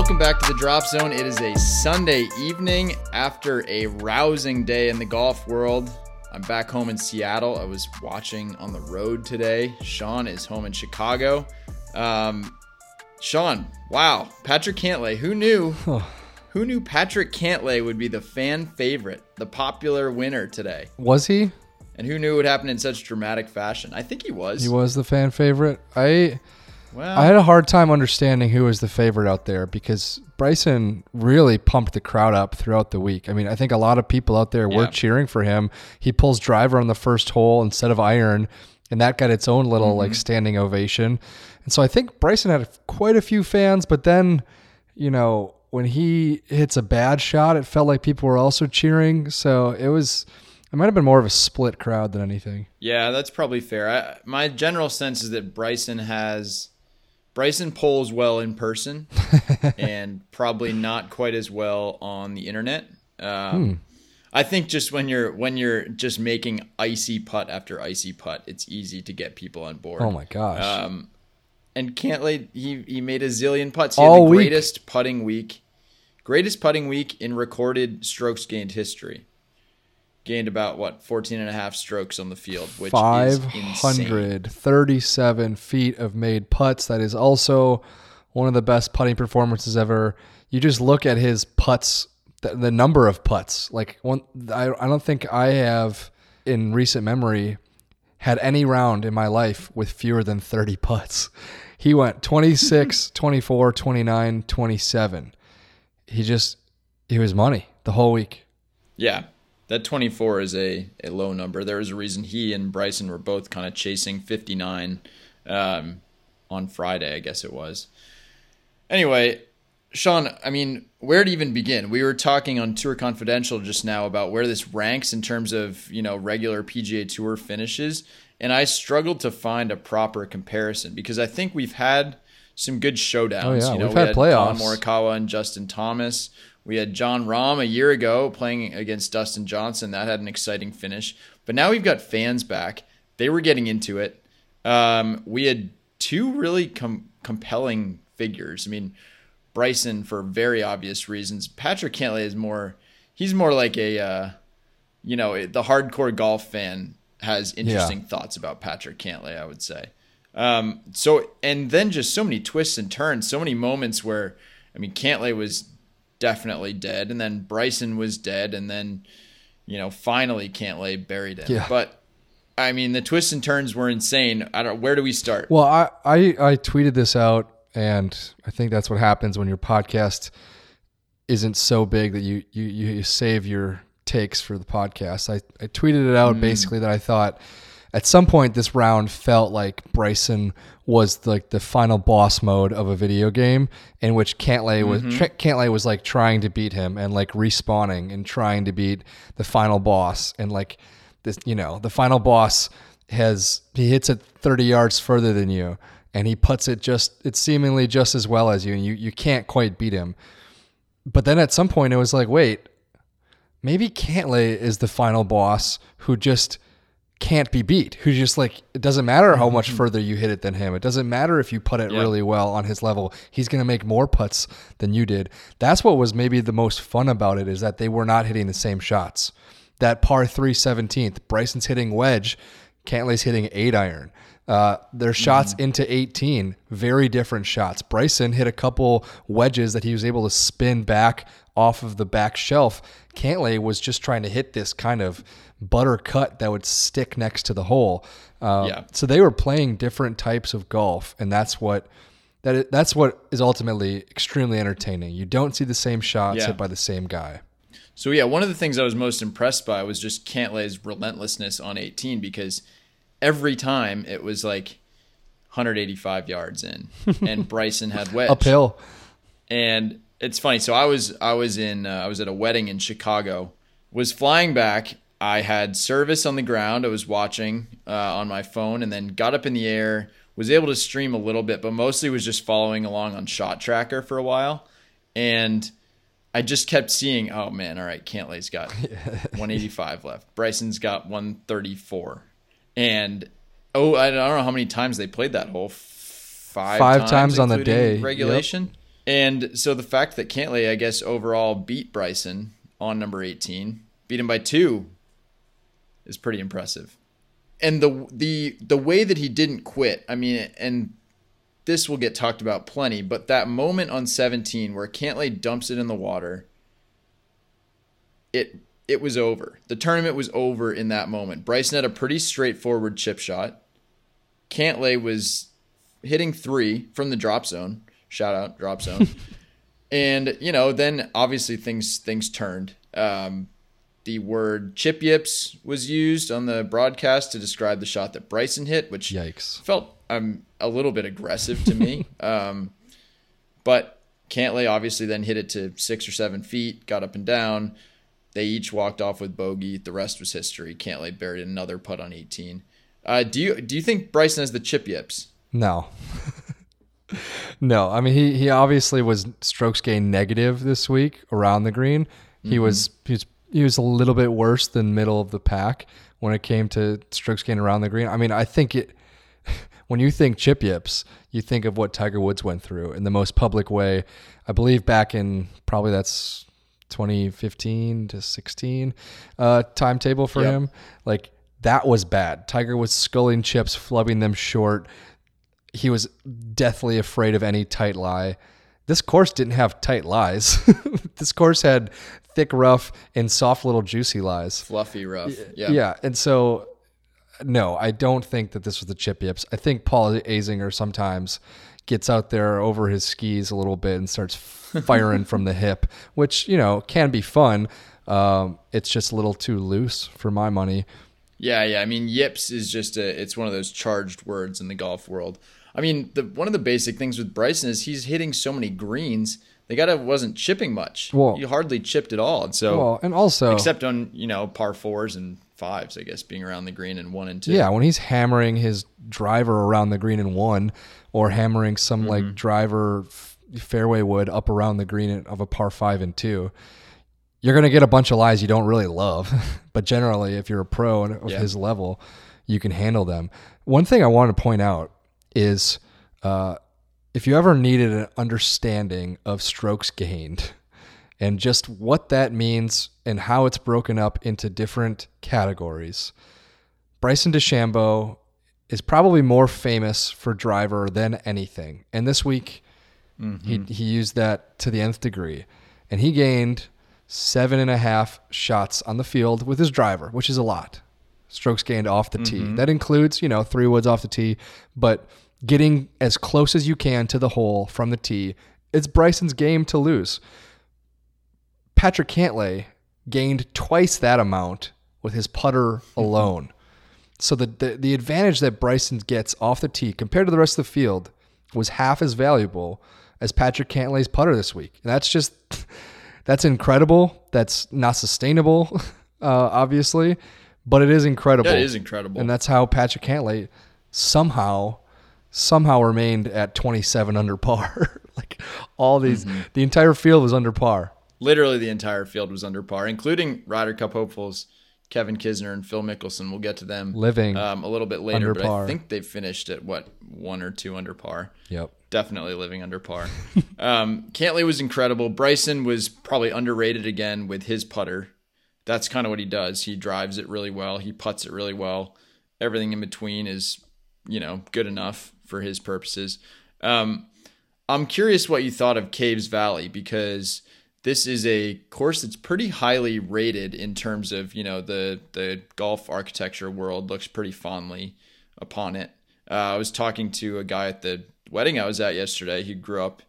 Welcome back to the Drop Zone. It is a Sunday evening after a rousing day in the golf world. I'm back home in Seattle. I was watching on the road today. Sean is home in Chicago. Um, Sean, wow, Patrick Cantlay. Who knew? who knew Patrick Cantlay would be the fan favorite, the popular winner today? Was he? And who knew it would happen in such dramatic fashion? I think he was. He was the fan favorite. I Well, I had a hard time understanding who was the favorite out there because Bryson really pumped the crowd up throughout the week. I mean, I think a lot of people out there were Yeah. cheering for him. He pulls driver on the first hole instead of iron, and that got its own little like mm-hmm. standing ovation. And so I think Bryson had quite a few fans, but then, you know, when he hits a bad shot, it felt like people were also cheering. So it was it might have been more of a split crowd than anything. Yeah, that's probably fair. I, my general sense is that Bryson has Bryson polls well in person and probably not quite as well on the internet. Um, I think just when you're when you're just making icy putt after icy putt, it's easy to get people on board. Oh my gosh. Um, and Cantlay, he he made a zillion putts. He All had the week. greatest putting week, greatest putting week in recorded strokes gained history. Gained about what 14 and a half strokes on the field, which is insane. 537 feet of made putts. That is also one of the best putting performances ever. You just look at his putts, the, the number of putts. Like one, I, I don't think I have in recent memory had any round in my life with fewer than 30 putts. He went 26, 24, 29, 27. He just, he was money the whole week. Yeah, that 24 is a, a low number. There was a reason he and Bryson were both kind of chasing 59 um, on Friday, I guess it was. Anyway, Sean, I mean, where to even begin? We were talking on Tour Confidential just now about where this ranks in terms of, you know, regular PGA Tour finishes, and I struggled to find a proper comparison because I think we've had some good showdowns. Oh, yeah, you know, we've we had Collin playoffs. Morikawa and Justin Thomas. We had Jon Rahm a year ago playing against Dustin Johnson. That had an exciting finish. But now we've got fans back. They were getting into it. Um, we had two really com- compelling figures. I mean, Bryson for very obvious reasons. Patrick Cantlay is more. He's more like a, uh, you know, the hardcore golf fan has interesting thoughts about Patrick Cantlay. I would say. Um, so and then just so many twists and turns, so many moments where, I mean, Cantlay was definitely dead, and then Bryson was dead, and then, you know, finally Cantlay buried him. Yeah. But I mean, the twists and turns were insane. I don't. Where do we start? Well, I, I I tweeted this out, and I think that's what happens when your podcast isn't so big that you you, you save your takes for the podcast. I, I tweeted it out mm. basically that I thought at some point this round felt like Bryson was like the final boss mode of a video game in which Cantlay was mm-hmm. Tr- Cantlay was like trying to beat him and like respawning and trying to beat the final boss. And like this you know the final boss has he hits it 30 yards further than you and he puts it just it's seemingly just as well as you and you you can't quite beat him. But then at some point it was like wait maybe Cantlay is the final boss who just can't be beat who just like it doesn't matter how much further you hit it than him. It doesn't matter if you put it Yeah. really well on his level. He's going to make more putts than you did. That's what was maybe the most fun about it is that they were not hitting the same shots. That par 3 17th bryson's hitting wedge Cantlay's hitting 8 iron. Uh, their shots into 18 very different shots. Bryson hit a couple wedges that he was able to spin back off of the back shelf. Cantlay was just trying to hit this kind of butter cut that would stick next to the hole. Uh, Yeah. So they were playing different types of golf, and that's what that is, that's what is ultimately extremely entertaining. You don't see the same shots Yeah. hit by the same guy. So yeah, one of the things I was most impressed by was just Cantlay's relentlessness on 18 because every time it was like 185 yards in, and Bryson had wedge Uphill. And it's funny. So I was I was in uh, I was at a wedding in Chicago. Was flying back. I had service on the ground. I was watching uh, on my phone, and then got up in the air. Was able to stream a little bit, but mostly was just following along on Shot Tracker for a while, and I just kept seeing. Oh man, all right, Cantlay's got 185 left. Bryson's got 134, and oh, I don't know how many times they played that hole. Five, Five times on the day. Yep. Regulation. And so the fact that Cantlay, I guess, overall beat Bryson on number 18, beat him by two, is pretty impressive. And the the the way that he didn't quit, I mean, and this will get talked about plenty, but that moment on 17 where Cantlay dumps it in the water, it it was over. The tournament was over in that moment. Bryson had a pretty straightforward chip shot. Cantlay was hitting three from the drop zone. Shout out drop zone. and you know, then obviously things things turned. Um, the word chip yips was used on the broadcast to describe the shot that Bryson hit, which Yikes. felt um, a little bit aggressive to me. um, but Cantlay obviously then hit it to six or seven feet, got up and down. They each walked off with bogey. The rest was history. Cantlay buried another putt on 18. Uh, do you do you think Bryson has the chip yips? No. no, I mean he he obviously was strokes gain negative this week around the green. He Mm-hmm. was he was he was a little bit worse than middle of the pack when it came to strokes gain around the green. I mean, I think it when you think chip yips, you think of what Tiger Woods went through in the most public way. I believe back in probably that's 2015 to 16 uh, timetable for Yep. him. Like that was bad. Tiger was sculling chips, flubbing them short. He was deathly afraid of any tight lie. This course didn't have tight lies. this course had thick, rough, and soft little juicy lies. Fluffy rough. Yeah. Yeah. And so, no, I don't think that this was the chip yips. I think Paul Azinger sometimes gets out there over his skis a little bit and starts firing from the hip, which, you know, can be fun. Um, it's just a little too loose for my money. Yeah, yeah. I mean, yips is just a it's one of those charged words in the golf world. I mean, the one of the basic things with Bryson is he's hitting so many greens. The guy that wasn't chipping much. Well- he hardly chipped at all. And so Well, and also, except on, you know, par fours and fives, I guess, being around the green and one and two. yeah, when he's hammering his driver around the green in one or hammering some Mm-hmm. like driver f- fairway wood up around the green of a par five and two, you're going to get a bunch of lies you don't really love. but generally, if you're a pro and of Yeah. his level, you can handle them. One thing I want to point out is uh, if you ever needed an understanding of strokes gained and just what that means and how it's broken up into different categories, Bryson DeChambeau is probably more famous for driver than anything. And this week, he, mm-hmm. he used that to the nth degree. And he gained seven and a half shots on the field with his driver, which is a lot. Strokes gained off the tee. Mm-hmm. That includes, you know, three woods off the tee, but getting as close as you can to the hole from the tee. It's Bryson's game to lose. Patrick Cantlay gained twice that amount with his putter alone. So the, the the advantage that Bryson gets off the tee compared to the rest of the field was half as valuable as Patrick Cantlay's putter this week. And that's just that's incredible. That's not sustainable, uh, obviously, but it is incredible. It is incredible. And that's how Patrick Cantlay somehow somehow remained at 27 under par. like all these Mm-hmm. the entire field was under par. Literally the entire field was under par, including Ryder Cup hopefuls Kevin Kisner and Phil Mickelson. We'll get to them Living um, a little bit later, but par. I think they finished at what one or two under par. Yep. Definitely living under par. um, Cantlay was incredible. Bryson was probably underrated again with his putter. That's kind of what he does. He drives it really well. He puts it really well. Everything in between is, you know, good enough for his purposes. Um, I'm curious what you thought of Caves Valley because this is a course that's pretty highly rated in terms of you know the the golf architecture world looks pretty fondly upon it. Uh, I was talking to a guy at the wedding I was at yesterday. He grew up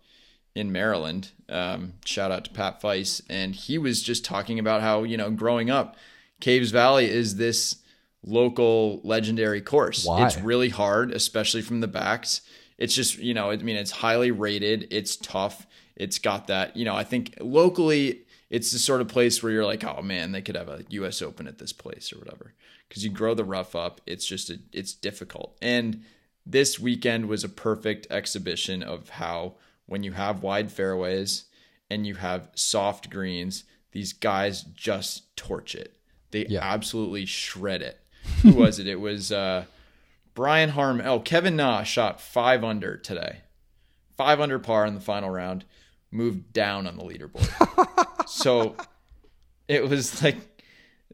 in Maryland. Um, shout out to Pat Weiss, and he was just talking about how you know growing up, Caves Valley is this local legendary course. Why? It's really hard, especially from the backs. It's just you know, I mean, it's highly rated. It's tough. It's got that you know. I think locally, it's the sort of place where you're like, oh man, they could have a U.S. Open at this place or whatever. Because you grow the rough up, it's just a, it's difficult. And this weekend was a perfect exhibition of how when you have wide fairways and you have soft greens, these guys just torch it. They Yeah. absolutely shred it. Who was it? It was uh, Brian Harm. Oh, Kevin Na shot five under today, five under par in the final round. moved down on the leaderboard. so it was like,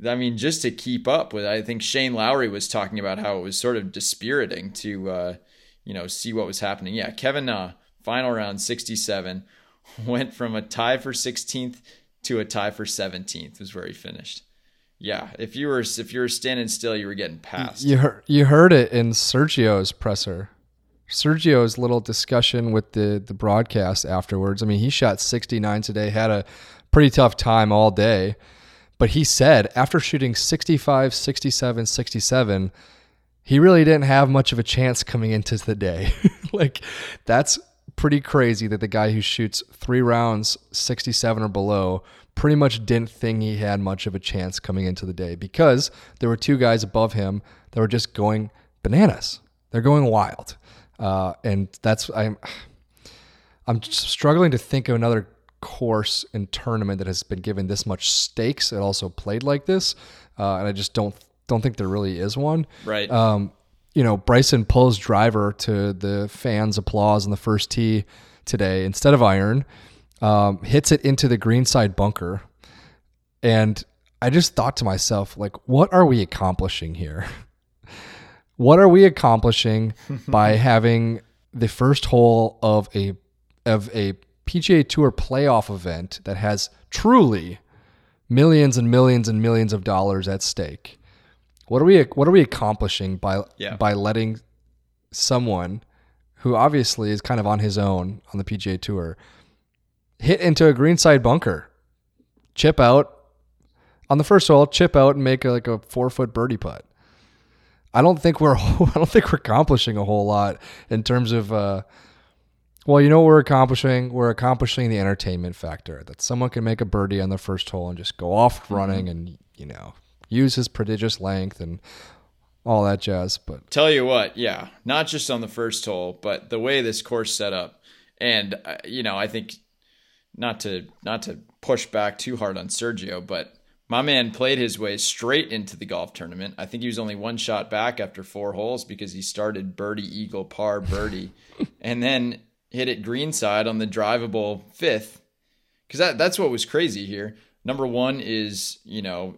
I mean, just to keep up with, I think Shane Lowry was talking about how it was sort of dispiriting to, uh, you know, see what was happening. Yeah, Kevin Na, final round 67, went from a tie for 16th to a tie for 17th was where he finished. Yeah, if you were if you were standing still, you were getting passed. You heard you heard it in Sergio's presser. Sergio's little discussion with the the broadcast afterwards. I mean, he shot 69 today, had a pretty tough time all day, but he said after shooting 65, 67, 67, he really didn't have much of a chance coming into the day. like that's pretty crazy that the guy who shoots 3 rounds 67 or below pretty much didn't think he had much of a chance coming into the day because there were two guys above him that were just going bananas. They're going wild. Uh, and that's I'm I'm struggling to think of another course and tournament that has been given this much stakes and also played like this, uh, and I just don't don't think there really is one. Right. Um, you know, Bryson pulls driver to the fans' applause on the first tee today instead of iron, um, hits it into the greenside bunker, and I just thought to myself, like, what are we accomplishing here? what are we accomplishing by having the first hole of a of a PGA Tour playoff event that has truly millions and millions and millions of dollars at stake? What are we what are we accomplishing by Yeah. by letting someone who obviously is kind of on his own on the PGA Tour hit into a greenside bunker, chip out on the first hole, chip out and make a, like a four foot birdie putt. I don't think we're I don't think we're accomplishing a whole lot in terms of uh, well, you know what we're accomplishing? We're accomplishing the entertainment factor that someone can make a birdie on the first hole and just go off running and you know use his prodigious length and all that jazz. But Tell you what, yeah, not just on the first hole, but the way this course set up, and uh, you know, I think not to not to push back too hard on Sergio, but my man played his way straight into the golf tournament. I think he was only one shot back after four holes because he started birdie, eagle, par, birdie, and then hit it greenside on the drivable fifth. Because that that's what was crazy here. Number one is you know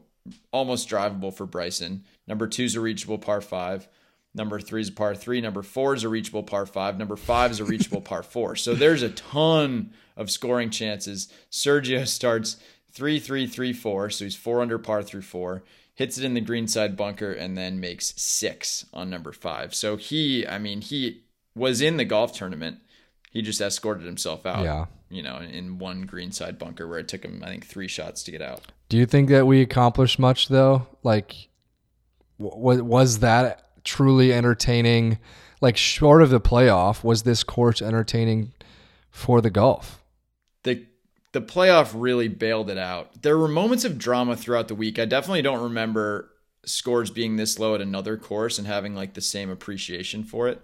almost drivable for Bryson. Number two is a reachable par five. Number three is a par three. Number four is a reachable par five. Number five is a reachable par four. So there's a ton of scoring chances. Sergio starts three, three, three, four. So he's four under par through four. Hits it in the greenside bunker and then makes six on number five. So he, I mean, he was in the golf tournament. He just escorted himself out. Yeah. You know, in one greenside bunker where it took him, I think, three shots to get out. do you think that we accomplished much though? Like, was was that truly entertaining? Like, short of the playoff, was this course entertaining for the golf? the the playoff really bailed it out. There were moments of drama throughout the week. I definitely don't remember scores being this low at another course and having like the same appreciation for it.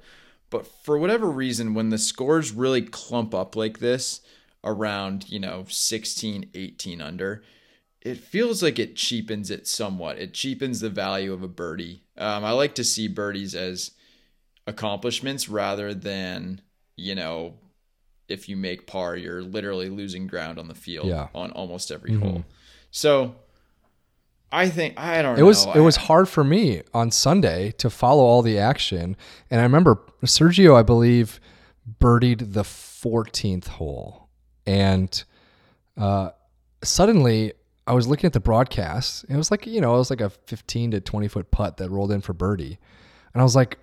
But for whatever reason when the scores really clump up like this around, you know, 16, 18 under, it feels like it cheapens it somewhat. It cheapens the value of a birdie. Um, I like to see birdies as accomplishments rather than, you know, if you make par, you're literally losing ground on the field Yeah. on almost every hole. So I think I don't It know. was I- it was hard for me on Sunday to follow all the action, and I remember Sergio, I believe, birdied the 14th hole, and uh, suddenly I was looking at the broadcast. It was like you know it was like a 15 to 20 foot putt that rolled in for birdie, and I was like.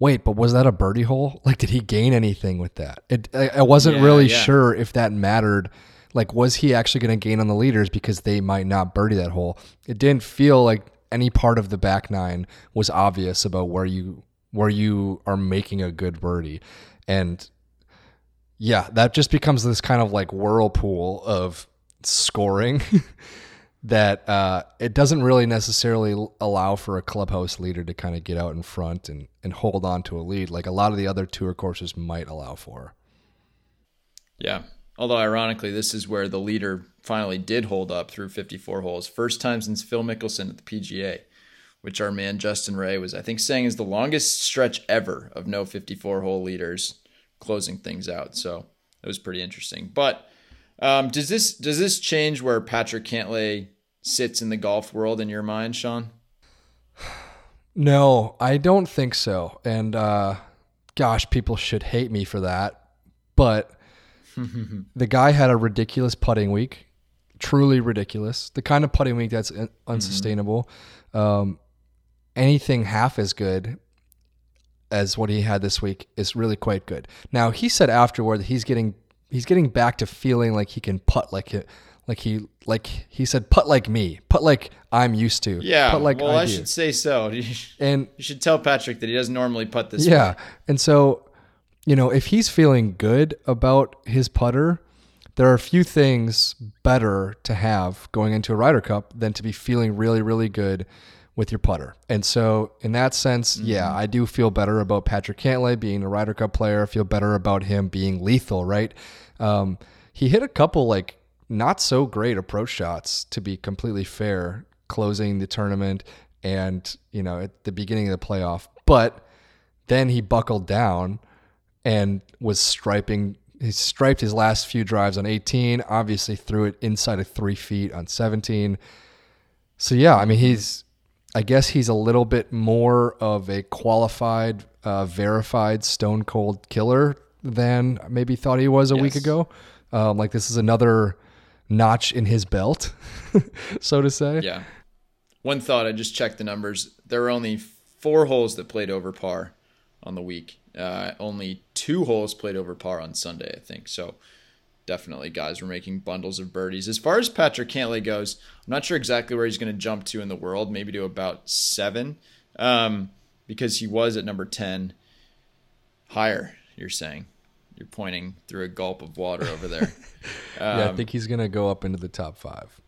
Wait, but was that a birdie hole? Like, did he gain anything with that? It, I, I wasn't Yeah, really yeah. sure if that mattered. Like, was he actually going to gain on the leaders because they might not birdie that hole? It didn't feel like any part of the back nine was obvious about where you where you are making a good birdie, and yeah, that just becomes this kind of like whirlpool of scoring that uh, it doesn't really necessarily allow for a clubhouse leader to kind of get out in front and, and hold on to a lead like a lot of the other tour courses might allow for. Yeah. Although ironically, this is where the leader finally did hold up through 54 holes. First time since Phil Mickelson at the PGA, which our man Justin Ray was, I think, saying is the longest stretch ever of no 54 hole leaders closing things out. So that was pretty interesting. But um, does this does this change where Patrick Cantlay sits in the golf world in your mind, Sean? No, I don't think so. And uh, gosh, people should hate me for that. But the guy had a ridiculous putting week, truly ridiculous. The kind of putting week that's un- unsustainable. Um, anything half as good as what he had this week is really quite good. Now he said afterward that he's getting he's getting back to feeling like he can putt like it like he like he said putt like me putt like i'm used to Yeah. putt like well, I, do. should say so. And you should tell Patrick that he doesn't normally putt this. Way. Yeah way. and so you know if he's feeling good about his putter there are a few things better to have going into a Ryder Cup than to be feeling really, really good with your putter. And so, in that sense, mm-hmm. yeah, I do feel better about Patrick Cantlay being a Ryder Cup player. I feel better about him being lethal, right? Um, he hit a couple like not so great approach shots, to be completely fair, closing the tournament and you know at the beginning of the playoff, but then he buckled down and was striping. He striped his last few drives on 18. Obviously, threw it inside of three feet on 17. So yeah, I mean, he's. I guess he's a little bit more of a qualified, uh, verified stone cold killer than maybe thought he was a week ago. Um, like this is another notch in his belt, so to say. Yeah. One thought, I just checked the numbers. There were only four holes that played over par on the week. Uh, only two holes played over par on Sunday, I think. So definitely guys were making bundles of birdies. As far as Patrick Cantlay goes, I'm not sure exactly where he's going to jump to in the world, maybe to about seven, um, because he was at number 10. Higher, you're saying. You're pointing through a gulp of water over there. Yeah, I Um, think he's gonna go up into the top five.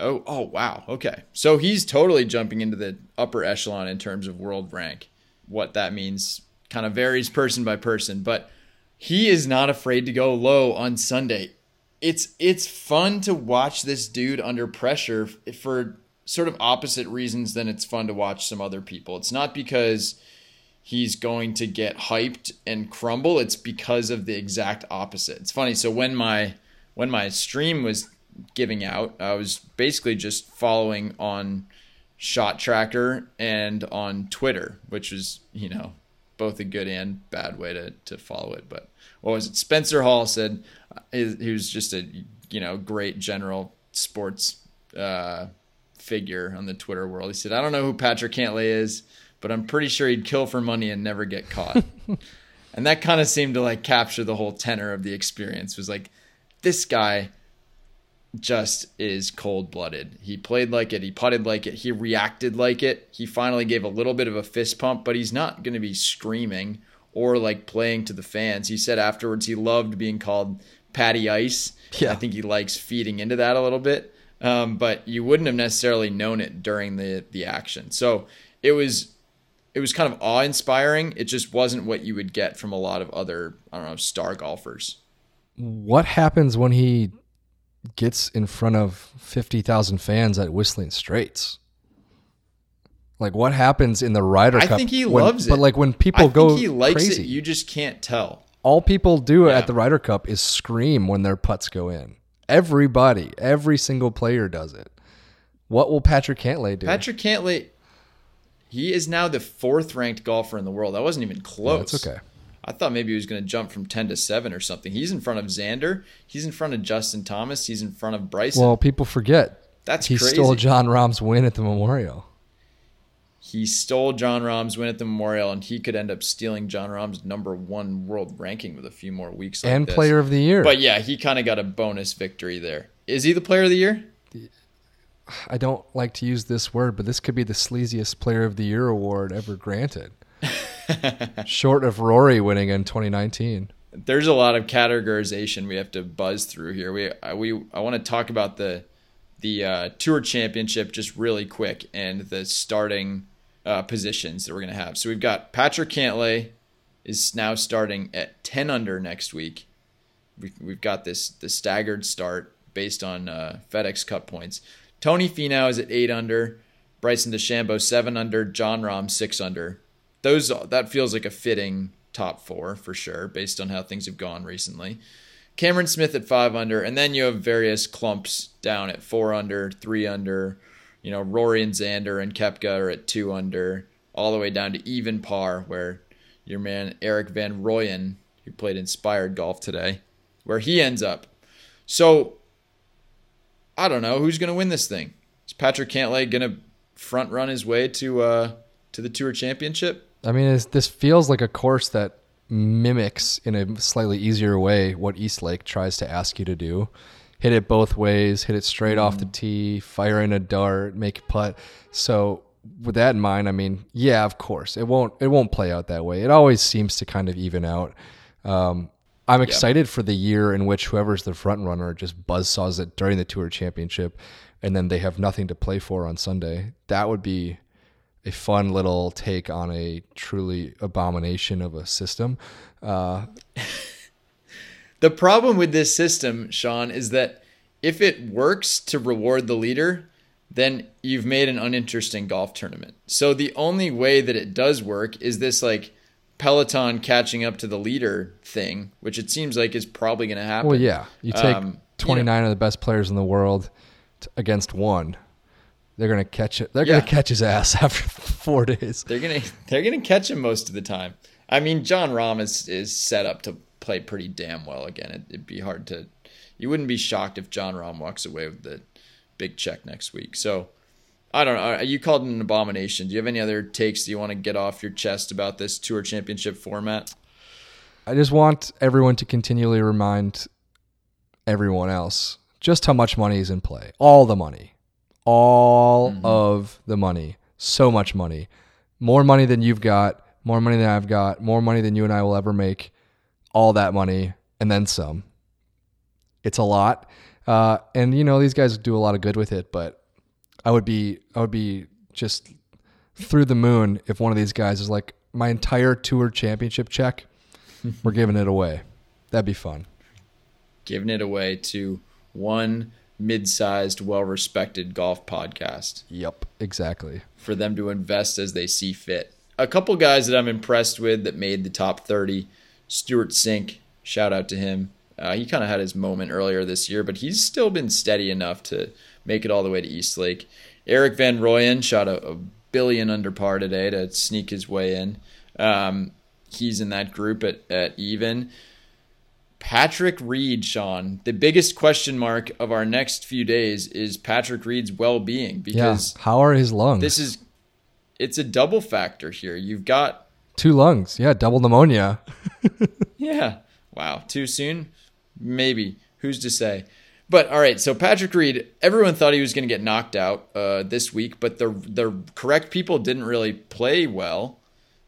Oh, oh wow. Okay. So he's totally jumping into the upper echelon in terms of world rank. What that means kind of varies person by person, but he is not afraid to go low on Sunday. It's it's fun to watch this dude under pressure for sort of opposite reasons than it's fun to watch some other people. It's not because he's going to get hyped and crumble. It's because of the exact opposite. It's funny. So when my when my stream was giving out, I was basically just following on Shot Tracker and on Twitter, which was you know both a good and bad way to to follow it. But what was it? Spencer Hall said uh, he was just a you know great general sports uh, figure on the Twitter world. He said, I don't know who Patrick Cantlay is, but I'm pretty sure he'd kill for money and never get caught. and that kind of seemed to like capture the whole tenor of the experience. Was like this guy just is cold blooded. He played like it. He putted like it. He reacted like it. He finally gave a little bit of a fist pump, but he's not going to be screaming or like playing to the fans. He said afterwards he loved being called Patty Ice. Yeah. I think he likes feeding into that a little bit. Um, but you wouldn't have necessarily known it during the the action. So it was it was kind of awe inspiring. It just wasn't what you would get from a lot of other I don't know star golfers. What happens when he gets in front of 50,000 fans at Whistling Straits? Like what happens in the Ryder I Cup? I think he when- loves it. But like when people I go think he likes crazy, it. You just can't tell. all people do Yeah. at the Ryder Cup is scream when their putts go in. Everybody, every single player does it. What will Patrick Cantlay do? Patrick Cantlay, he is now the fourth ranked golfer in the world. That wasn't even close. it's okay. I thought maybe he was going to jump from 10 to 7 or something. He's in front of Xander. He's in front of Justin Thomas. He's in front of Bryson. Well, people forget That's he crazy. stole Jon Rahm's win at the Memorial. he stole Jon Rahm's win at the Memorial, and he could end up stealing Jon Rahm's number one world ranking with a few more weeks. Like and this. player of the year. But yeah, he kind of got a bonus victory there. Is he the player of the year? I don't like to use this word, but this could be the sleaziest player of the year award ever granted. Short of Rory winning in 2019. there's a lot of categorization we have to buzz through here. We I, we I want to talk about the the uh, tour championship just really quick and the starting uh, positions that we're gonna have. So we've got Patrick Cantlay is now starting at 10 under next week. We've, we've got this the staggered start based on uh, FedEx Cup points. Tony Finau is at eight under. Bryson DeChambeau seven under. Jon Rahm six under. Those that feels like a fitting top four for sure, based on how things have gone recently. Cameron Smith at five under, and then you have various clumps down at four under, three under. You know, Rory and Xander and Koepka are at two under, all the way down to even par, where your man Erik Van Rooyen, who played inspired golf today, where he ends up. So I don't know who's going to win this thing. Is Patrick Cantlay going to front run his way to uh, to the Tour Championship? I mean, this feels like a course that mimics in a slightly easier way what East Lake tries to ask you to do. Hit it both ways, hit it straight mm. off the mm. tee, fire in a dart, make a putt. So with that in mind, I mean, yeah, of course, it won't it won't play out that way. It always seems to kind of even out. Um, I'm excited for the year in which whoever's the front runner just buzzsaws it during the Tour Championship, and then they have nothing to play for on Sunday. That would be a fun little take on a truly abomination of a system. Uh, the problem with this system, Sean, is that if it works to reward the leader, then you've made an uninteresting golf tournament. So the only way that it does work is this like Peloton catching up to the leader thing, which it seems like is probably going to happen. Well, yeah, you take um, 29 you know, of the best players in the world t- against one they're gonna catch it. They're yeah. gonna catch his ass after four days. They're gonna they're gonna catch him most of the time. I mean, Jon Rahm is is set up to play pretty damn well again. It, would be hard to. You wouldn't be shocked if Jon Rahm walks away with the big check next week. So. I don't know. You called it an abomination. Do you have any other takes you want to get off your chest about this tour championship format? I just want everyone to continually remind everyone else just how much money is in play. All the money all mm-hmm. of the money. So much money. More money than you've got, more money than I've got, more money than you and I will ever make. All that money and then some. It's a lot. Uh, and you know, these guys do a lot of good with it, but I would be I would be just through the moon if one of these guys is like my entire tour championship check, we're giving it away. That'd be fun. Giving it away to one mid-sized, well-respected golf podcast. Yep, exactly. For them to invest as they see fit. A couple guys that I'm impressed with that made the top 30. Stewart Cink, shout out to him. Uh, he kind of had his moment earlier this year, but he's still been steady enough to make it all the way to East Lake. Erik Van Rooyen shot a, a billion under par today to sneak his way in. Um, he's in that group at, at even. Patrick Reed, Sean. The biggest question mark of our next few days is Patrick Reed's well-being because yeah. how are his lungs? This is it's a double factor here. You've got two lungs. Yeah, double pneumonia. yeah. Wow, too soon? Maybe. Who's to say? But all right, so Patrick Reed, everyone thought he was going to get knocked out uh, this week, but the the correct people didn't really play well.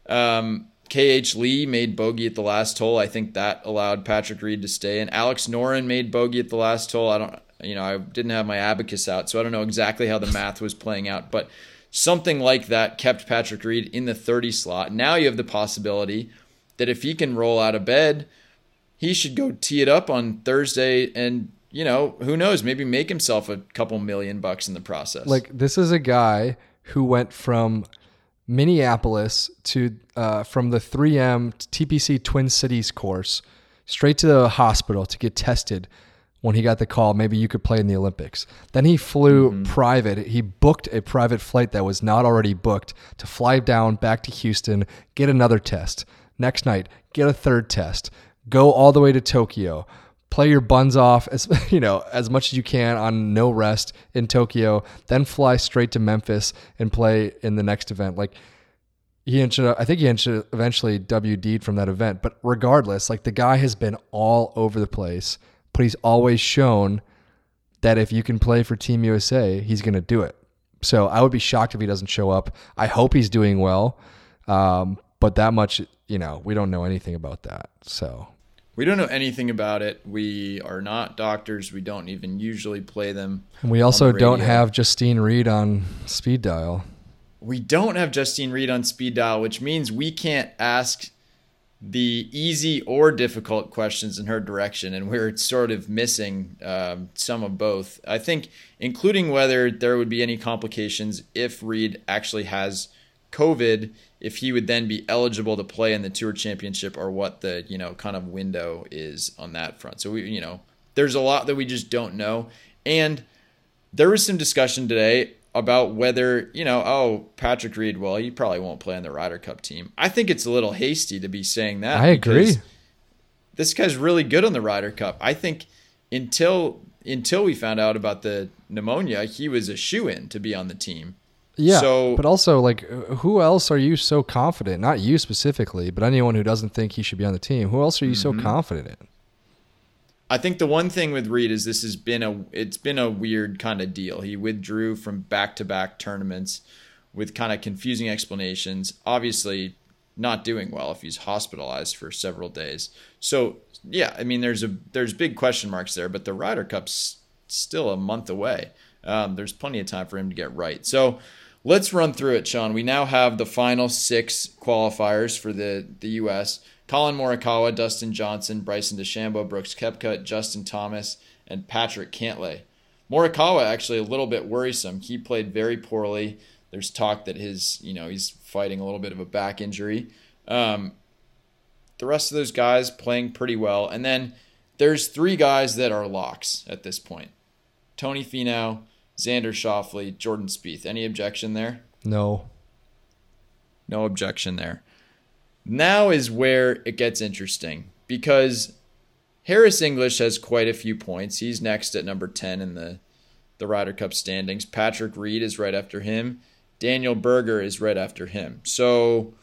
Um, KH Lee made bogey at the last hole. I think that allowed Patrick Reed to stay. And Alex Noren made bogey at the last hole. I don't, you know, I didn't have my abacus out, so I don't know exactly how the math was playing out, but something like that kept Patrick Reed in the 30 slot. Now you have the possibility that if he can roll out of bed, he should go tee it up on Thursday and you know, who knows, maybe make himself a couple million bucks in the process. Like this is a guy who went from Minneapolis to uh, from the 3M TPC Twin Cities course straight to the hospital to get tested when he got the call maybe you could play in the Olympics. Then he flew mm-hmm. private. He booked a private flight that was not already booked to fly down back to Houston, get another test. Next night, get a third test. Go all the way to Tokyo play your buns off as you know as much as you can on no rest in Tokyo, then fly straight to Memphis and play in the next event. Like he ended I think he ended eventually WD'd from that event. But regardless, like the guy has been all over the place, but he's always shown that if you can play for Team USA, he's going to do it. So I would be shocked if he doesn't show up. I hope he's doing well. Um, but that much, you know, we don't know anything about that. So we don't know anything about it. We are not doctors. We don't even usually play them. And we also don't have Justine Reed on speed dial. We don't have Justine Reed on speed dial, which means we can't ask the easy or difficult questions in her direction, and we're sort of missing um, some of both. I think, including whether there would be any complications if Reed actually has COVID, if he would then be eligible to play in the Tour Championship or what the, you know, kind of window is on that front. So we, you know, there's a lot that we just don't know. And there was some discussion today about whether, you know, oh, Patrick Reed, well, he probably won't play on the Ryder Cup team. I think it's a little hasty to be saying that. I agree. This guy's really good on the Ryder Cup. I think until until we found out about the pneumonia, he was a shoe in to be on the team. Yeah. So, but also, like, who else are you so confident? Not you specifically, but anyone who doesn't think he should be on the team. Who else are you mm-hmm. so confident in? I think the one thing with Reed is this has been a it's been a weird kind of deal. He withdrew from back to back tournaments with kind of confusing explanations. Obviously, not doing well if he's hospitalized for several days. So yeah, I mean there's a there's big question marks there, but the Ryder Cup's still a month away. Um, there's plenty of time for him to get right. So let's run through it, Sean. We now have the final six qualifiers for the the U.S. Collin Morikawa, Dustin Johnson, Bryson DeChambeau, Brooks Koepka, Justin Thomas, and Patrick Cantlay. Morikawa actually a little bit worrisome. He played very poorly. There's talk that his, you know, he's fighting a little bit of a back injury. Um, the rest of those guys playing pretty well, and then there's three guys that are locks at this point: Tony Finau, Xander Schauffele, Jordan Spieth. Any objection there? No. No objection there. Now is where it gets interesting because Harris English has quite a few points. He's next at number 10 in the, the Ryder Cup standings. Patrick Reed is right after him. Daniel Berger is right after him. So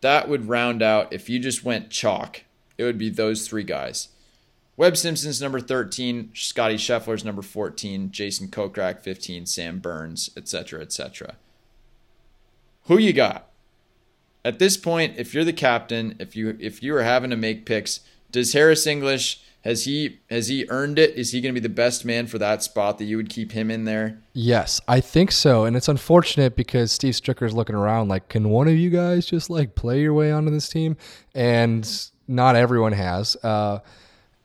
that would round out, if you just went chalk, it would be those three guys. Webb Simpson's number 13, Scottie Scheffler's number 14, Jason Kokrak 15, Sam Burns, etc., etc. Who you got? at this point, if you're the captain, if you if you are having to make picks, does Harris English has he has he earned it? Is he going to be the best man for that spot that you would keep him in there? Yes, I think so. And it's unfortunate because Steve Stricker's looking around like, can one of you guys just like play your way onto this team? And not everyone has. Uh,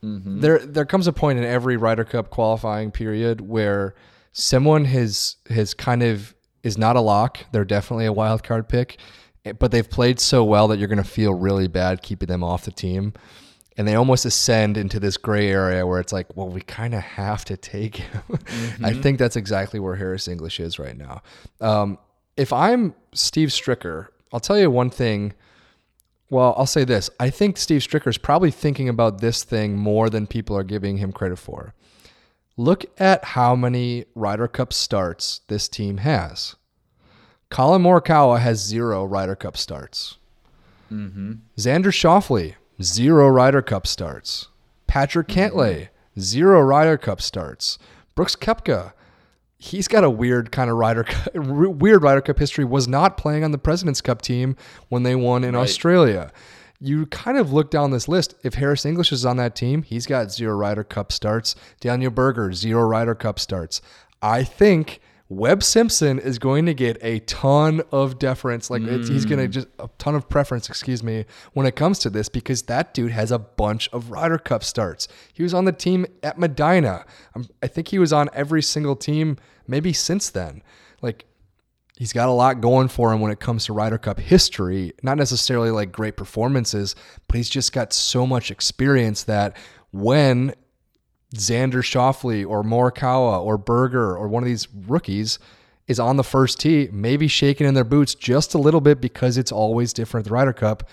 mm-hmm. There there comes a point in every Ryder Cup qualifying period where someone has has kind of is not a lock. They're definitely a wild card pick but they've played so well that you're going to feel really bad keeping them off the team. And they almost ascend into this gray area where it's like, well, we kind of have to take him. Mm-hmm. I think that's exactly where Harris English is right now. Um, if I'm Steve Stricker, I'll tell you one thing. Well, I'll say this. I think Steve Stricker is probably thinking about this thing more than people are giving him credit for. Look at how many Ryder Cup starts this team has. Collin Morikawa has zero Ryder Cup starts. Mm-hmm. Xander Schauffele, zero Ryder Cup starts. Patrick mm-hmm. Cantlay, zero Ryder Cup starts. Brooks Koepka, he's got a weird kind of Ryder weird Ryder Cup history. Was not playing on the Presidents Cup team when they won in right. Australia. You kind of look down this list. If Harris English is on that team, he's got zero Ryder Cup starts. Daniel Berger, zero Ryder Cup starts. I think Webb Simpson is going to get a ton of deference. Like mm. he's going to just a ton of preference, excuse me, when it comes to this because that dude has a bunch of Ryder Cup starts. He was on the team at Medinah. Um, I think he was on every single team maybe since then. Like he's got a lot going for him when it comes to Ryder Cup history. Not necessarily like great performances, but he's just got so much experience that when Xander Schauffele or Morikawa or Berger or one of these rookies is on the first tee, maybe shaking in their boots just a little bit because it's always different at the Ryder Cup.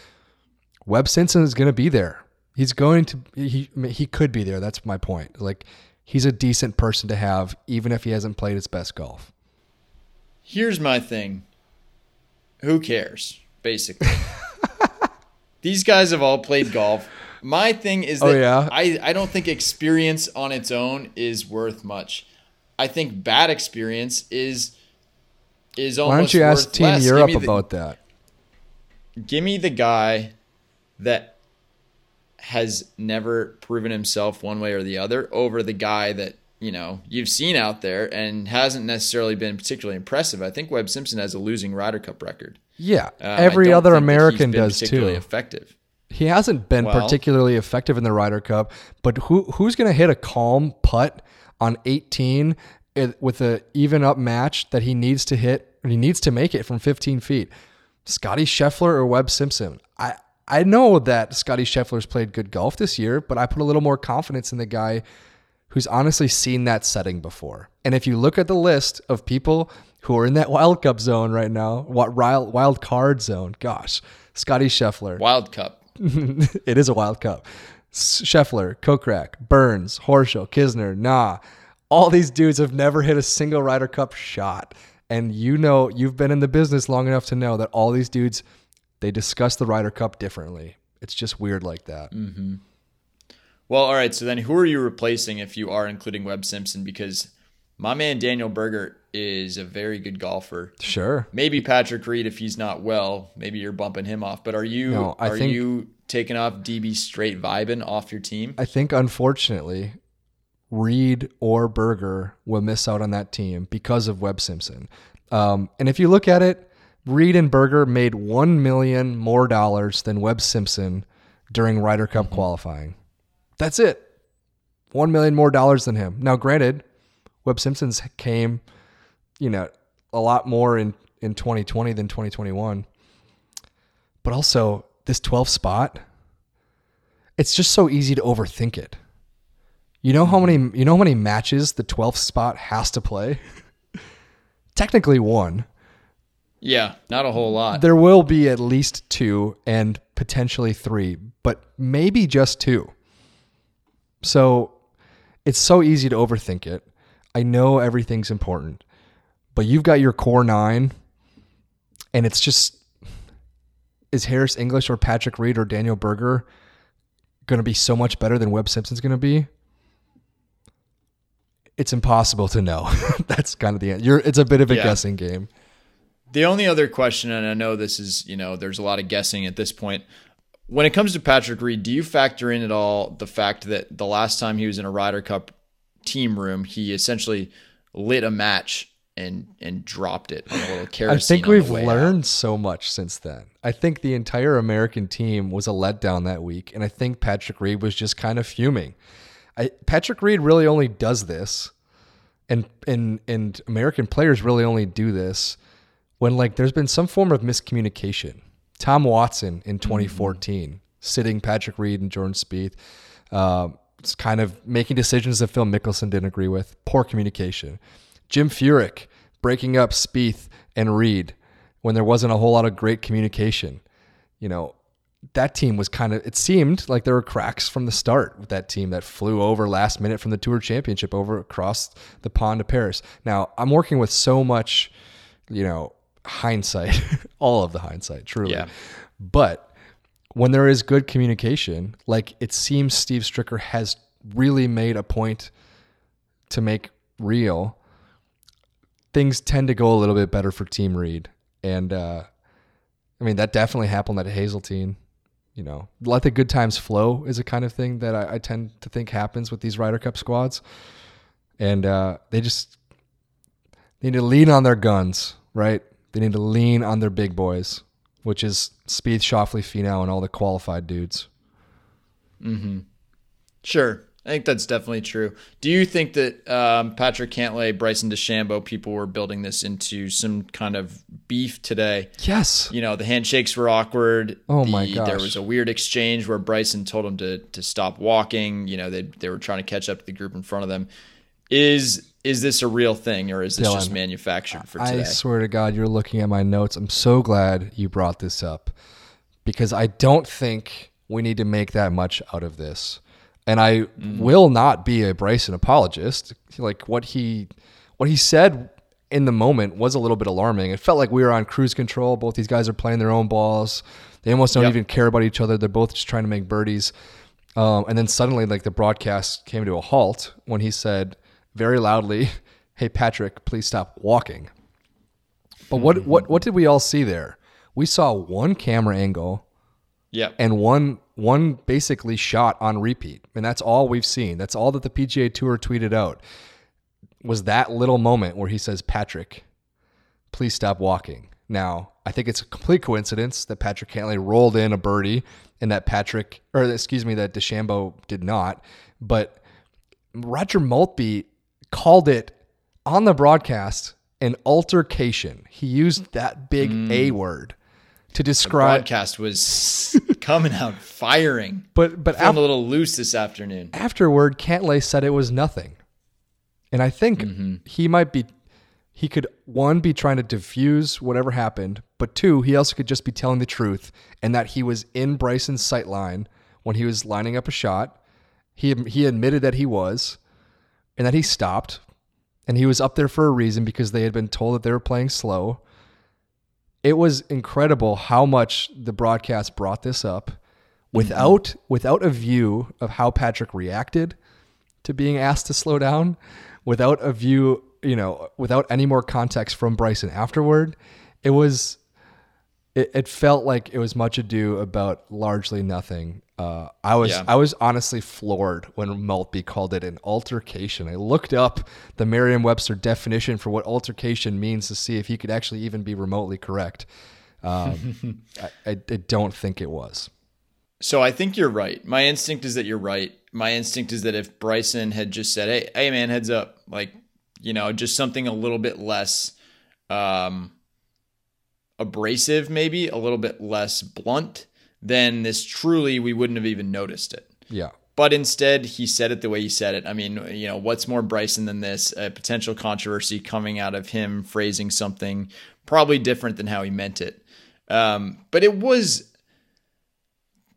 Webb Simpson is going to be there. He's going to he he could be there. That's my point. Like he's a decent person to have even if he hasn't played his best golf. Here's my thing. Who cares? Basically. These guys have all played golf. My thing is oh, that oh, yeah? I, I don't think experience on its own is worth much. I think bad experience is is almost. Why don't you ask Team less. Europe the, about that? Give me the guy that has never proven himself one way or the other over the guy that you know you've seen out there and hasn't necessarily been particularly impressive. I think Webb Simpson has a losing Ryder Cup record. Yeah, um, every other American does too. Effective. He hasn't been well, particularly effective in the Ryder Cup, but who who's going to hit a calm putt on 18 eh, with an even up match that he needs to hit? He needs to make it from 15 feet. Scottie Scheffler or Webb Simpson. I I know that Scottie Scheffler's played good golf this year, but I put a little more confidence in the guy who's honestly seen that setting before. And if you look at the list of people who are in that Wild Cup zone right now, what wild wild card zone? Gosh, Scottie Scheffler. Wild Cup. it is a Wild Cup. Scheffler, Kokrak, Burns, Horschel, Kisner, Nah. All these dudes have never hit a single Ryder Cup shot. And you know, you've been in the business long enough to know that all these dudes, they discuss the Ryder Cup differently. It's just weird like that. Mm-hmm. Well, all right. So then who are you replacing if you are including Webb Simpson? Because my man Daniel Berger is a very good golfer. Sure. Maybe Patrick Reed if he's not well. Maybe you're bumping him off. But are you no, are think, you taking off DB straight vibing off your team? I think unfortunately, Reed or Berger will miss out on that team because of Webb Simpson. Um, and if you look at it, Reed and Berger made one million more dollars than Webb Simpson during Ryder Cup mm-hmm. qualifying. That's it. One million more dollars than him. Now, granted, Webb Simpson's came, you know, a lot more in, in 2020 than 2021. But also, this 12th spot, it's just so easy to overthink it. You know how many you know how many matches the 12th spot has to play? Technically one. Yeah, not a whole lot. There will be at least two and potentially three, but maybe just two. So it's so easy to overthink it. I know everything's important, but you've got your core nine, and it's just is Harris English or Patrick Reed or Daniel Berger going to be so much better than Webb Simpson's going to be? It's impossible to know. That's kind of the end. You're, it's a bit of a yeah. guessing game. The only other question, and I know this is, you know, there's a lot of guessing at this point. When it comes to Patrick Reed, do you factor in at all the fact that the last time he was in a Ryder Cup team room, he essentially lit a match and and dropped it on a little kerosene. I think we've learned out. so much since then. I think the entire American team was a letdown that week, and I think Patrick Reed was just kind of fuming. I, Patrick Reed really only does this, and and and American players really only do this when like there's been some form of miscommunication. Tom Watson in 2014 mm-hmm. sitting Patrick Reed and Jordan Spieth. Kind of making decisions that Phil Mickelson didn't agree with. Poor communication. Jim Furyk breaking up Spieth and Reed when there wasn't a whole lot of great communication. You know, that team was kind of it seemed like there were cracks from the start with that team that flew over last minute from the tour championship over across the pond to Paris. Now, I'm working with so much, you know, hindsight, all of the hindsight, truly. Yeah. But when there is good communication, like it seems Steve Stricker has really made a point to make real, things tend to go a little bit better for Team Reed. And uh, I mean, that definitely happened at Hazeltine. You know, let the good times flow is a kind of thing that I, I tend to think happens with these Ryder Cup squads. And uh, they just they need to lean on their guns, right? They need to lean on their big boys which is Spieth, Schauffele, Finau, and all the qualified dudes. Mm-hmm. Sure. I think that's definitely true. Do you think that um, Patrick Cantlay, Bryson DeChambeau, people were building this into some kind of beef today? Yes. You know, the handshakes were awkward. Oh the, my gosh. There was a weird exchange where Bryson told him to to stop walking. You know, they they were trying to catch up to the group in front of them. Is is this a real thing or is this Dylan, just manufactured for today? I swear to God, you're looking at my notes. I'm so glad you brought this up because I don't think we need to make that much out of this. And I mm. will not be a Bryson apologist. Like what he what he said in the moment was a little bit alarming. It felt like we were on cruise control. Both these guys are playing their own balls. They almost don't yep. even care about each other. They're both just trying to make birdies. Um, and then suddenly, like the broadcast came to a halt when he said, very loudly, "Hey Patrick, please stop walking." But what what what did we all see there? We saw one camera angle, yeah, and one one basically shot on repeat, and that's all we've seen. That's all that the PGA Tour tweeted out was that little moment where he says, "Patrick, please stop walking." Now, I think it's a complete coincidence that Patrick Cantlay rolled in a birdie and that Patrick, or excuse me, that DeChambeau did not. But Roger Maltbie called it on the broadcast an altercation. He used that big mm. A word. to describe. The Broadcast was coming out firing. But but Feeling af- a little loose this afternoon. afterward, Cantlay said it was nothing, and I think he might be. He could one be trying to diffuse whatever happened, but two, he also could just be telling the truth, and that he was in Bryson's sight line when he was lining up a shot. He he admitted that he was, and that he stopped, and he was up there for a reason because they had been told that they were playing slow. It was incredible how much the broadcast brought this up without without a view of how Patrick reacted to being asked to slow down, without a view, you know, without any more context from Bryson afterward. It was it, it felt like it was much ado about largely nothing. Uh, I was Yeah. I was honestly floored when Maltbie called it an altercation. I looked up the Merriam-Webster definition for what altercation means to see if he could actually even be remotely correct. Um, I, I, I don't think it was. So I think you're right. My instinct is that you're right. My instinct is that if Bryson had just said, "Hey, hey, man, heads up," like you know, just something a little bit less um, abrasive, maybe a little bit less blunt, then this truly we wouldn't have even noticed it. Yeah. But instead, he said it the way he said it. I mean, you know, what's more Bryson than this? A potential controversy coming out of him phrasing something probably different than how he meant it. Um, but it was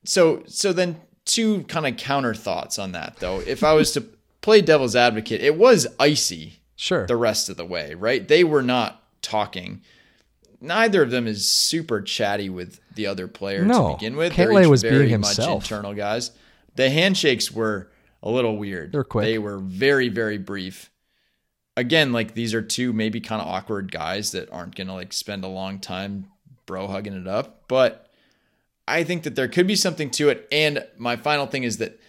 so. So then, two kind of counter thoughts on that, though. If I was to play devil's advocate, it was icy Sure. the rest of the way, right? They were not talking. Neither of them is super chatty with the other player No. to begin with. Cantlay They're was being very himself. much internal guys. The handshakes were a little weird. They were quick. They were very, very brief. Again, like these are two maybe kind of awkward guys that aren't gonna like spend a long time bro hugging it up. But I think that there could be something to it. And my final thing is that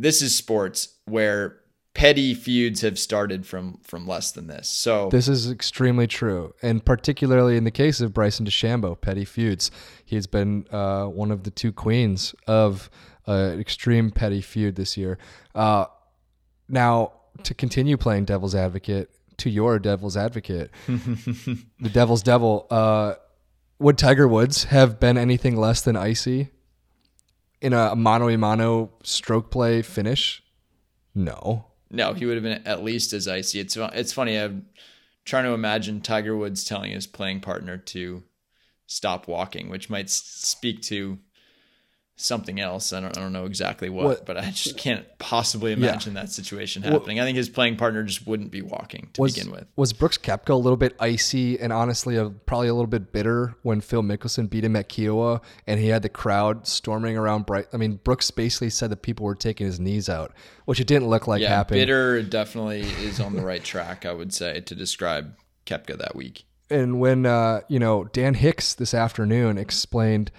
this is sports where petty feuds have started from from less than this. So This is extremely true, and particularly in the case of Bryson DeChambeau, petty feuds. He's been uh, one of the two queens of uh, extreme petty feud this year. Uh, now, to continue playing devil's advocate, to your devil's advocate, the devil's devil. Uh, would Tiger Woods have been anything less than icy in a mano a mano stroke play finish? No. No, he would have been at least as icy. It's it's funny. I'm trying to imagine Tiger Woods telling his playing partner to stop walking, which might speak to something else. I don't, I don't know exactly what, What- but I just can't possibly imagine that situation happening. I think his playing partner just wouldn't be walking to was, begin with. Was Brooks Koepka a little bit icy and honestly a, probably a little bit bitter when Phil Mickelson beat him at Kiawah and he had the crowd storming around Bright? I mean, Brooks basically said that people were taking his knees out, which it didn't look like Yeah, happened. bitter definitely is on the right track. I would say to describe Koepka that week. And when uh, you know Dan Hicks this afternoon explained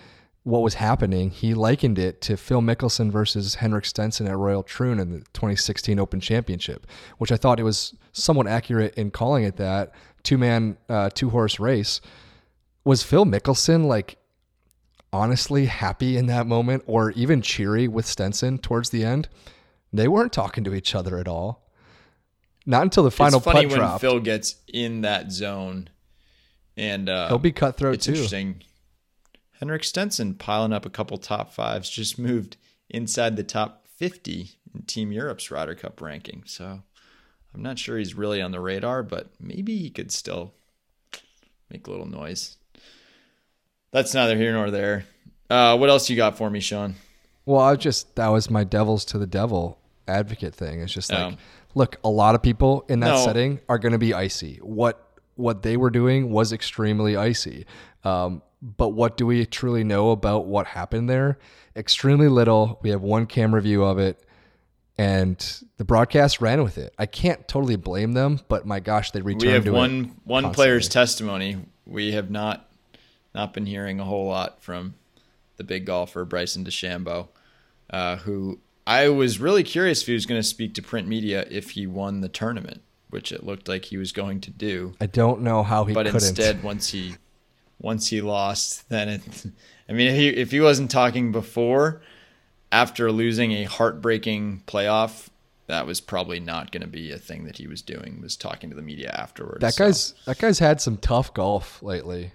what was happening, he likened it to Phil Mickelson versus Henrik Stenson at Royal Troon in the 2016 Open Championship, which I thought it was somewhat accurate in calling it that two man, uh, two horse race. Was Phil Mickelson like honestly happy in that moment, or even cheery with Stenson towards the end? They weren't talking to each other at all. Not until the final it's funny putt when dropped. Phil gets in that zone, and uh, He'll be cutthroat it's too. interesting. Henrik Stenson piling up a couple top fives, just moved inside the top 50 in Team Europe's Ryder Cup ranking. So I'm not sure he's really on the radar, but maybe he could still make a little noise. That's neither here nor there. Uh, what else you got for me, Sean? Well, I just that was my devils to the devil advocate thing. It's just like, Oh. look, a lot of people in that No. setting are going to be icy. What what they were doing was extremely icy. Um, but what do we truly know about what happened there? Extremely little. We have one camera view of it, and the broadcast ran with it. I can't totally blame them, but my gosh, they returned we have to one one constantly. player's testimony. We have not not been hearing a whole lot from the big golfer Bryson DeChambeau, uh, who I was really curious if he was going to speak to print media if he won the tournament, which it looked like he was going to do. I don't know how he But couldn't. instead, once he once he lost, then it. I mean, if he if he wasn't talking before, after losing a heartbreaking playoff. That was probably not going to be a thing that he was doing. Was talking to the media afterwards. that so. guy's that guy's had some tough golf lately.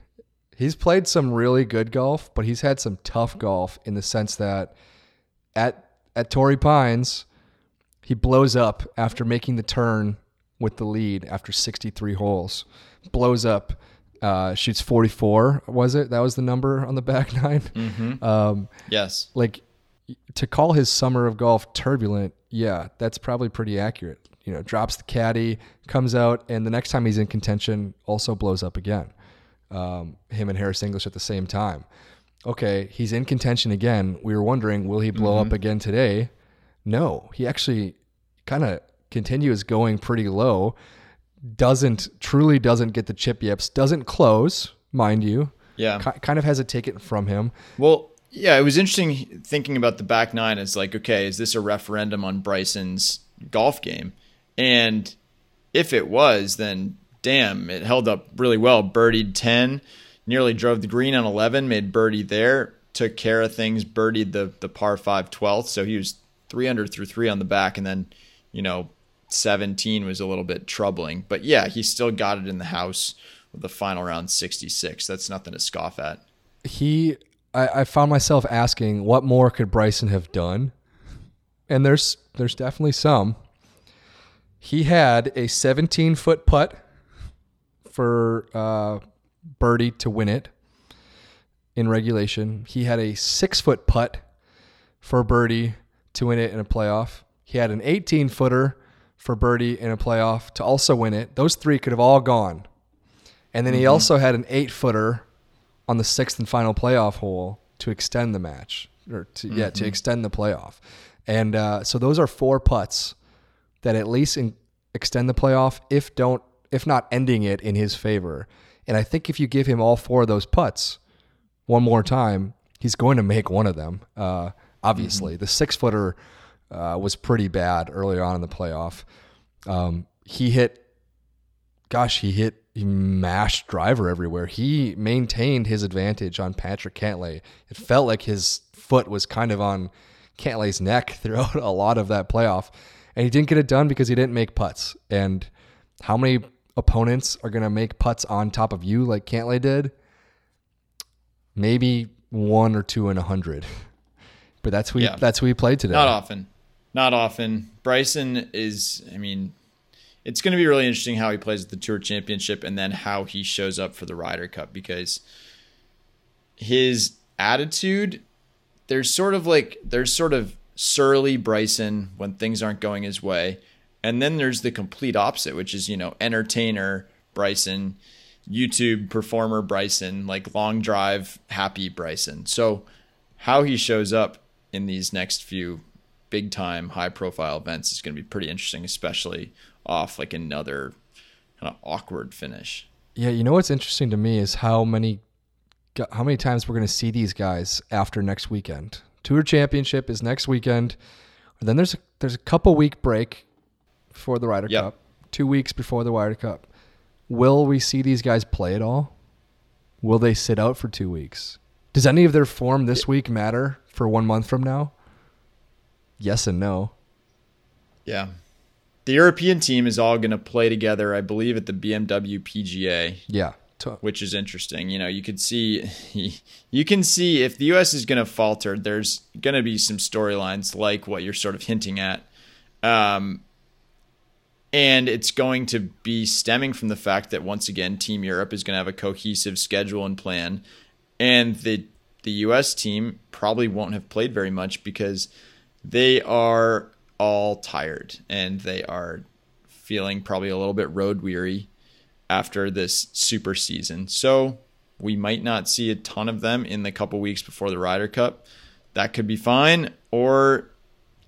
He's played some really good golf, but he's had some tough golf in the sense that at at Torrey Pines, he blows up after making the turn with the lead after 63 holes. Blows up, uh, shoots 44. Was it? That was the number on the back 9 Mm-hmm. Um, Yes. like to call his summer of golf turbulent, yeah, that's probably pretty accurate. You know, drops the caddy, comes out, and the next time he's in contention, also blows up again. Um, him and Harris English at the same time. Okay, he's in contention again. We were wondering, will he blow up again today? No, he actually kind of continues going pretty low. Doesn't truly doesn't get the chip yips. Doesn't close, mind you. Yeah. Ki- kind of has it taken from him. Well, yeah, it was interesting thinking about the back nine as like, okay, is this a referendum on Bryson's golf game? And if it was, then damn, it held up really well. Birdied 10, nearly drove the green on 11, made birdie there, took care of things, birdied the, the par 5 12th. So he was 300 through 3 on the back. And then, you know, 17 was a little bit troubling. But yeah, he still got it in the house with the final round 66. That's nothing to scoff at. he I, I found myself asking what more could Bryson have done? And there's there's definitely some. He had a 17 foot putt for uh, birdie to win it in regulation. He had a six foot putt for birdie to win it in a playoff. He had an 18 footer for birdie in a playoff to also win it. Those three could have all gone. And then he also had an eight footer on the sixth and final playoff hole to extend the match, or to, yeah, to extend the playoff. And uh, so those are four putts that at least in, extend the playoff, if don't, if not ending it in his favor. And I think if you give him all four of those putts one more time, he's going to make one of them. Uh, obviously, the six footer uh, was pretty bad earlier on in the playoff. Um, he hit gosh, he hit he mashed driver everywhere. He maintained his advantage on Patrick Cantlay. It felt like his foot was kind of on Cantlay's neck throughout a lot of that playoff. And he didn't get it done because he didn't make putts. And how many opponents are going to make putts on top of you like Cantlay did? Maybe one or two in a hundred. But that's who Yeah. that's who he played today. Not often. Not often. Bryson is, I mean, it's going to be really interesting how he plays at the Tour Championship and then how he shows up for the Ryder Cup because his attitude, there's sort of like, there's sort of surly Bryson when things aren't going his way. And then there's the complete opposite, which is, you know, entertainer Bryson, YouTube performer Bryson, like long drive happy Bryson. So how he shows up in these next few big time high profile events is going to be pretty interesting, especially off like another kind of awkward finish. Yeah, you know what's interesting to me is how many how many times we're going to see these guys after next weekend. Tour Championship is next weekend. And then there's a, there's a couple week break before the Ryder Yep. Cup. 2 weeks before the Ryder Cup. Will we see these guys play at all? Will they sit out for 2 weeks? Does any of their form this week matter for 1 month from now? Yes and no. Yeah. The European team is all going to play together, I believe, at the BMW PGA, Yeah. Which is interesting. You know, you could see, you can see if the U.S. is going to falter, there's going to be some storylines like what you're sort of hinting at. Um, and it's going to be stemming from the fact that once again, Team Europe is going to have a cohesive schedule and plan, and the the U.S. team probably won't have played very much because they are all tired and they are feeling probably a little bit road weary after this super season. So we might not see a ton of them in the couple weeks before the Ryder Cup. That could be fine. Or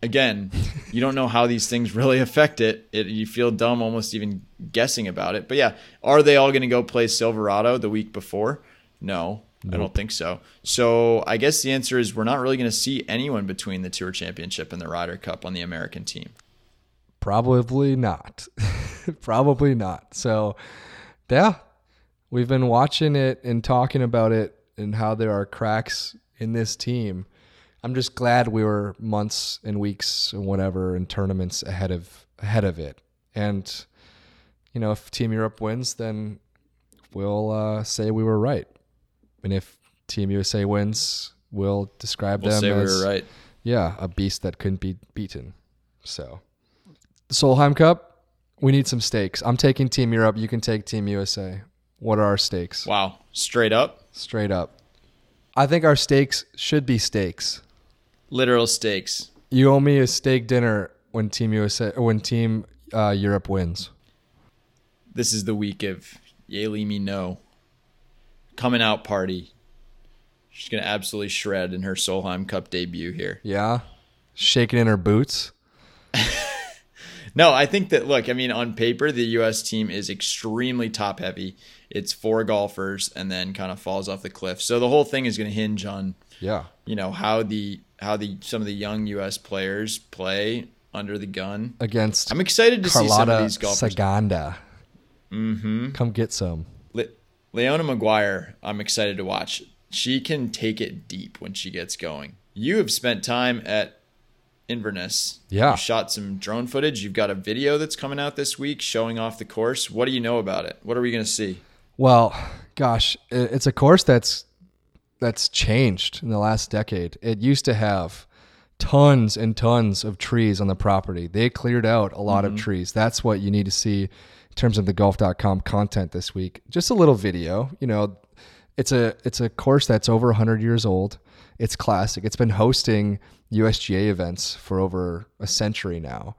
again, you don't know how these things really affect it. it. You feel dumb almost even guessing about it. But yeah, are they all going to go play Silverado the week before? No, I don't think so. So I guess the answer is we're not really going to see anyone between the Tour Championship and the Ryder Cup on the American team. Probably not. Probably not. So, yeah, we've been watching it and talking about it and how there are cracks in this team. I'm just glad we were months and weeks and whatever and tournaments ahead of ahead of it. And you know, if Team Europe wins, then we'll uh, say we were right. And if Team USA wins, we'll describe We'll them say we as were right. yeah, a beast that couldn't be beaten. So, the Solheim Cup, we need some stakes. I'm taking Team Europe. You can take Team USA. What are our stakes? Wow. Straight up, Straight up. I think our stakes should be stakes, literal stakes. You owe me a steak dinner when Team USA when Team uh, Europe wins. This is the week of Yealimi Noh. Coming out party. She's going to absolutely shred in her Solheim Cup debut here. Yeah, shaking in her boots. No, I think that look, I mean, on paper, the U.S. team is extremely top heavy. It's four golfers and then kind of falls off the cliff. So the whole thing is going to hinge on Yeah, you know how the how the some of the young U.S. players play under the gun. against I'm excited to see some of these golfers. Saganda. Mm-hmm. Come get some. Le- Leona Maguire, I'm excited to watch. She can take it deep when she gets going. You have spent time at Inverness. Yeah. You shot some drone footage. You've got a video that's coming out this week showing off the course. What do you know about it? What are we going to see? Well, gosh, it's a course that's that's changed in the last decade. It used to have tons and tons of trees on the property. They cleared out a lot of mm-hmm. trees. That's what you need to see terms of the golf.com content this week. Just a little video, you know, it's a it's a course that's over 100 years old. It's classic. It's been hosting USGA events for over a century now.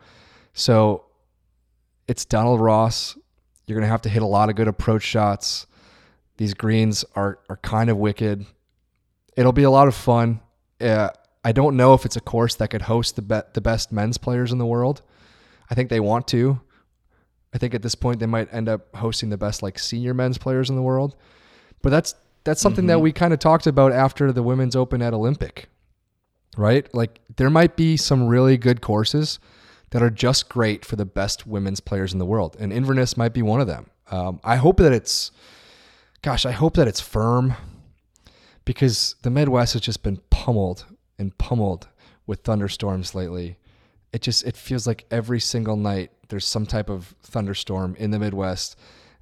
So it's Donald Ross. You're going to have to hit a lot of good approach shots. These greens are are kind of wicked. It'll be a lot of fun. Uh, I don't know if it's a course that could host the be- the best men's players in the world. I think they want to. I think at this point they might end up hosting the best like senior men's players in the world. But that's that's something that we kind of talked about after the women's open at Olympic. Right? Like there might be some really good courses that are just great for the best women's players in the world, and Inverness might be one of them. Um, I hope that it's, gosh, I hope that it's firm, because the Midwest has just been pummeled and pummeled with thunderstorms lately. It just it feels like every single night there's some type of thunderstorm in the Midwest,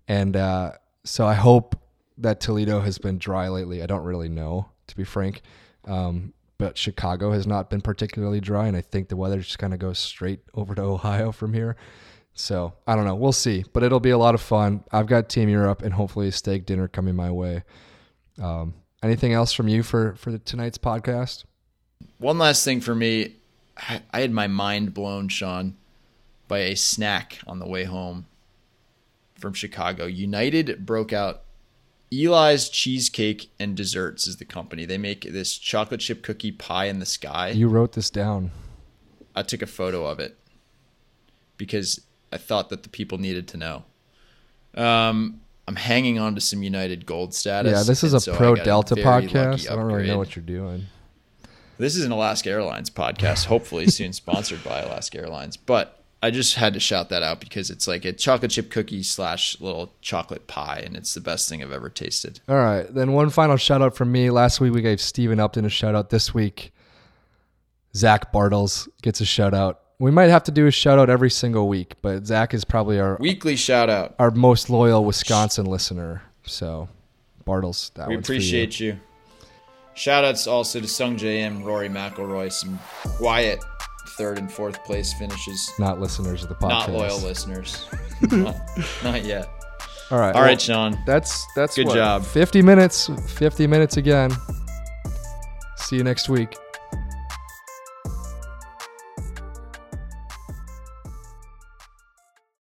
and uh, so I hope that Toledo has been dry lately. I don't really know, to be frank. Um, but Chicago has not been particularly dry, and I think the weather just kind of goes straight over to Ohio from here. So I don't know. We'll see, but it'll be a lot of fun. I've got Team Europe and hopefully a steak dinner coming my way. Um, anything else from you for for tonight's podcast? One last thing for me. I I had my mind blown, Sean, by a snack on the way home from Chicago. United broke out Eli's Cheesecake and Desserts is the company. They make this chocolate chip cookie pie in the sky. You wrote this down. I took a photo of it because I thought that the people needed to know. Um, I'm hanging on to some United Gold status. yeah, this is a so pro Delta podcast. I don't really know what you're doing. This is an Alaska Airlines podcast, hopefully soon sponsored by Alaska Airlines. But I just had to shout that out because it's like a chocolate chip cookie slash little chocolate pie, and it's the best thing I've ever tasted. All right, then one final shout out from me. Last week we gave Steven Upton a shout out. This week, Zach Bartles gets a shout out. We might have to do a shout out every single week, but Zach is probably our Weekly shout out. our most loyal Wisconsin listener. So, Bartles, that We for you. appreciate you. Shout outs also to Sungjae Im, Rory McIlroy, some quiet third and fourth place finishes. not listeners of the podcast. Not loyal listeners. not, not yet. All right, All well, right, Sean. That's that's Good what, job. Fifty minutes. Fifty minutes again. See you next week.